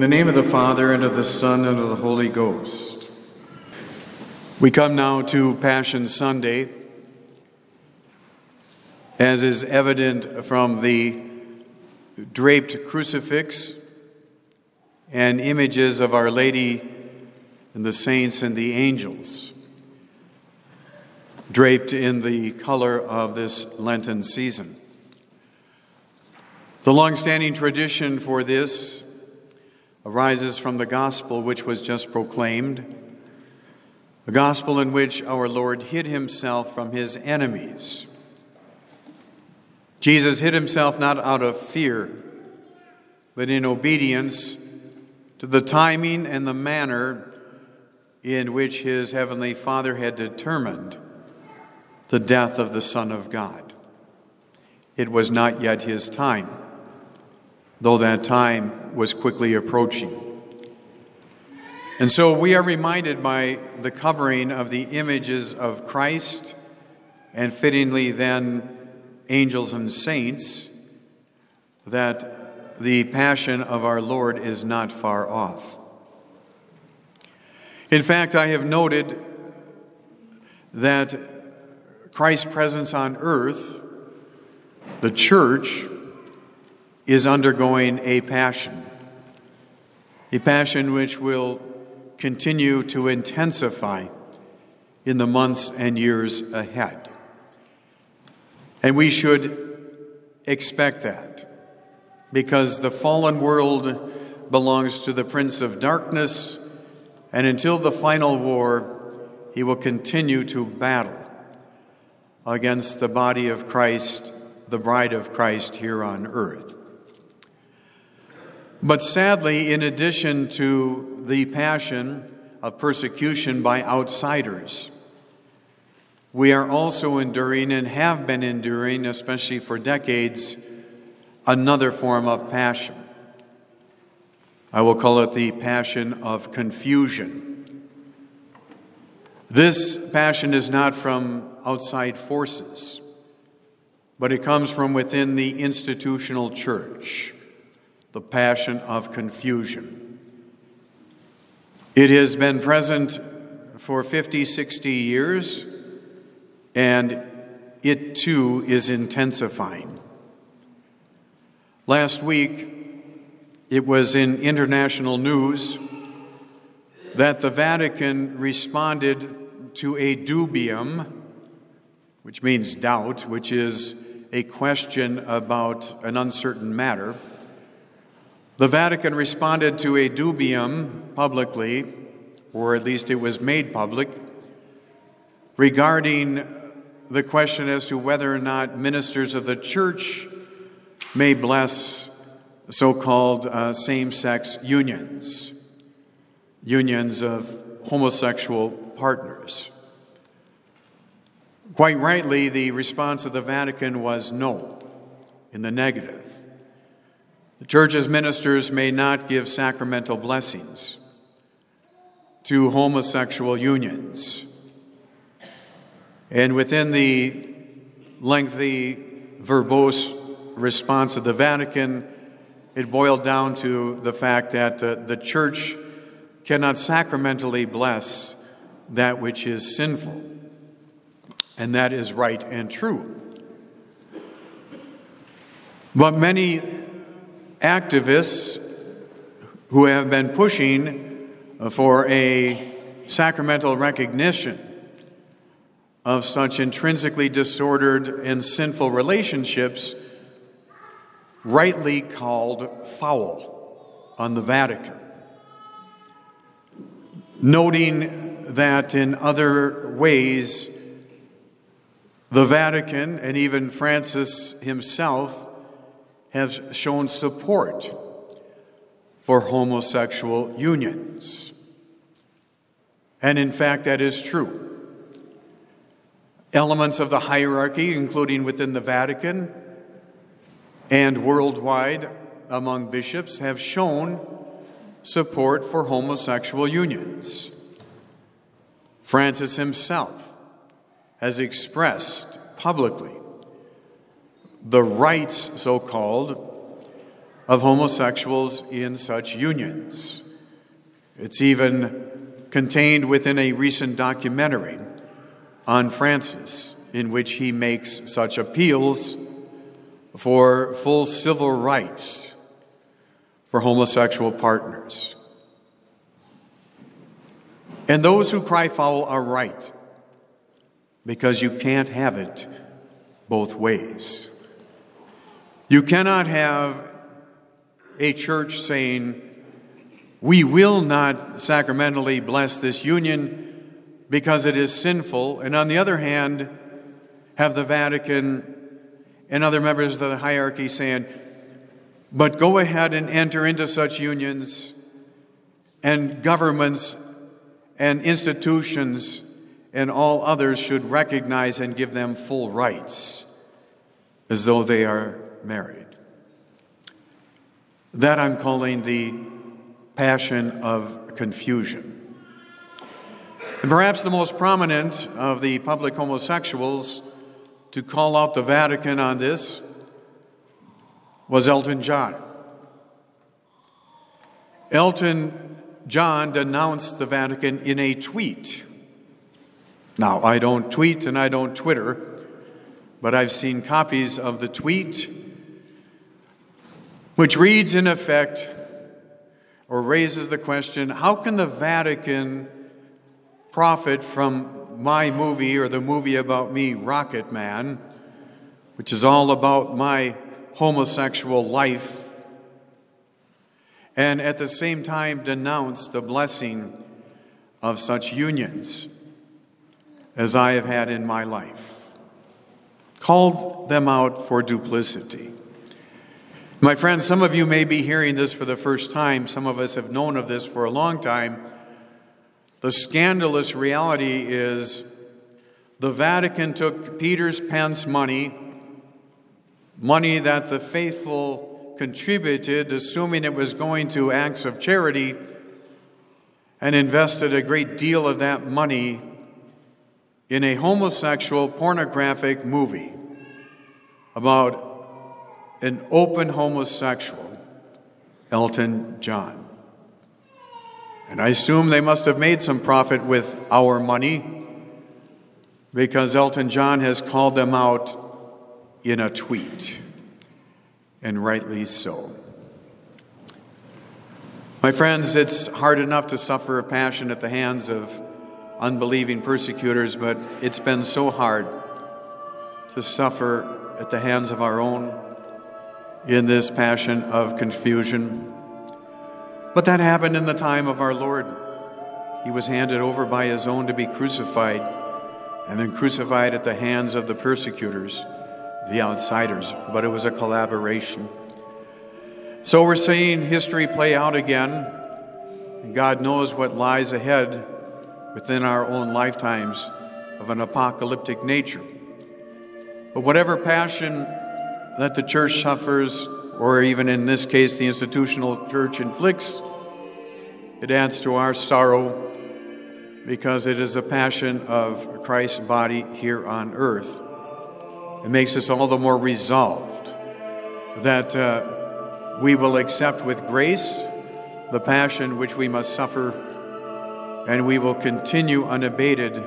In the name of the Father, and of the Son, and of the Holy Ghost. We come now to Passion Sunday, as is evident from the draped crucifix and images of Our Lady and the saints and the angels, draped in the color of this Lenten season. The long-standing tradition for this arises from the gospel which was just proclaimed, a gospel in which our Lord hid himself from his enemies. Jesus hid himself not out of fear, but in obedience to the timing and the manner in which his heavenly Father had determined the death of the Son of God. It was not yet his time though that time was quickly approaching. And so we are reminded by the covering of the images of Christ and fittingly then angels and saints that the passion of our Lord is not far off. In fact, I have noted that Christ's presence on earth, the church, is undergoing a passion, a passion which will continue to intensify in the months and years ahead. And we should expect that because the fallen world belongs to the Prince of Darkness, and until the final war, he will continue to battle against the body of Christ, the bride of Christ here on earth. But sadly, in addition to the passion of persecution by outsiders, we are also enduring and have been enduring, especially for decades, another form of passion. I will call it the passion of confusion. This passion is not from outside forces, but it comes from within the institutional church the passion of confusion. It has been present for 50, 60 years, and it too is intensifying. Last week, it was in international news that the Vatican responded to a dubium, which means doubt, which is a question about an uncertain matter the Vatican responded to a dubium publicly, or at least it was made public, regarding the question as to whether or not ministers of the church may bless so called uh, same sex unions, unions of homosexual partners. Quite rightly, the response of the Vatican was no, in the negative. The church's ministers may not give sacramental blessings to homosexual unions. And within the lengthy, verbose response of the Vatican, it boiled down to the fact that uh, the church cannot sacramentally bless that which is sinful. And that is right and true. But many activists who have been pushing for a sacramental recognition of such intrinsically disordered and sinful relationships, rightly called foul on the Vatican. Noting that in other ways, the Vatican and even Francis himself has shown support for homosexual unions. And in fact, that is true. Elements of the hierarchy, including within the Vatican and worldwide among bishops, have shown support for homosexual unions. Francis himself has expressed publicly the rights, so called, of homosexuals in such unions. It's even contained within a recent documentary on Francis, in which he makes such appeals for full civil rights for homosexual partners. And those who cry foul are right, because you can't have it both ways. You cannot have a church saying, We will not sacramentally bless this union because it is sinful, and on the other hand, have the Vatican and other members of the hierarchy saying, But go ahead and enter into such unions, and governments and institutions and all others should recognize and give them full rights as though they are married. That I'm calling the passion of confusion. And perhaps the most prominent of the public homosexuals to call out the Vatican on this was Elton John. Elton John denounced the Vatican in a tweet. Now, I don't tweet and I don't Twitter, but I've seen copies of the tweet which reads in effect or raises the question how can the Vatican profit from my movie or the movie about me, Rocket Man, which is all about my homosexual life, and at the same time denounce the blessing of such unions as I have had in my life? Called them out for duplicity. My friends, some of you may be hearing this for the first time. Some of us have known of this for a long time. The scandalous reality is the Vatican took Peter's Pence money, money that the faithful contributed, assuming it was going to acts of charity, and invested a great deal of that money in a homosexual pornographic movie about an open homosexual, Elton John. And I assume they must have made some profit with our money because Elton John has called them out in a tweet, and rightly so. My friends, it's hard enough to suffer a passion at the hands of unbelieving persecutors, but it's been so hard to suffer at the hands of our own in this passion of confusion. But that happened in the time of our Lord. He was handed over by his own to be crucified, and then crucified at the hands of the persecutors, the outsiders. But it was a collaboration. So we're seeing history play out again, and God knows what lies ahead within our own lifetimes of an apocalyptic nature. But whatever passion that the church suffers, or even in this case, the institutional church inflicts, it adds to our sorrow because it is a passion of Christ's body here on earth. It makes us all the more resolved that uh, we will accept with grace the passion which we must suffer, and we will continue unabated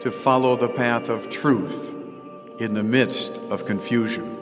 to follow the path of truth in the midst of confusion